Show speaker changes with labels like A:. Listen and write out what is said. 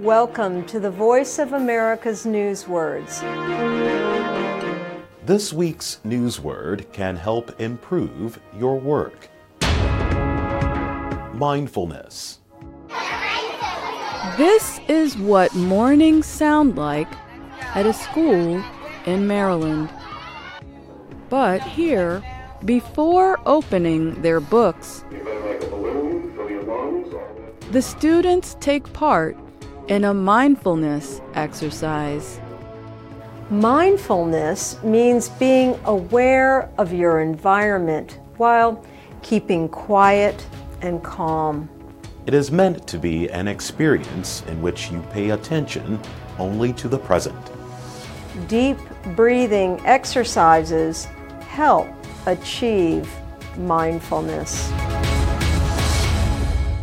A: Welcome to the Voice of America's Newswords.
B: This week's newsword can help improve your work. Mindfulness.
C: This is what mornings sound like at a school in Maryland. But here, before opening their books, the students take part in a mindfulness exercise.
A: Mindfulness means being aware of your environment while keeping quiet and calm.
B: It is meant to be an experience in which you pay attention only to the present.
A: Deep breathing exercises help achieve mindfulness.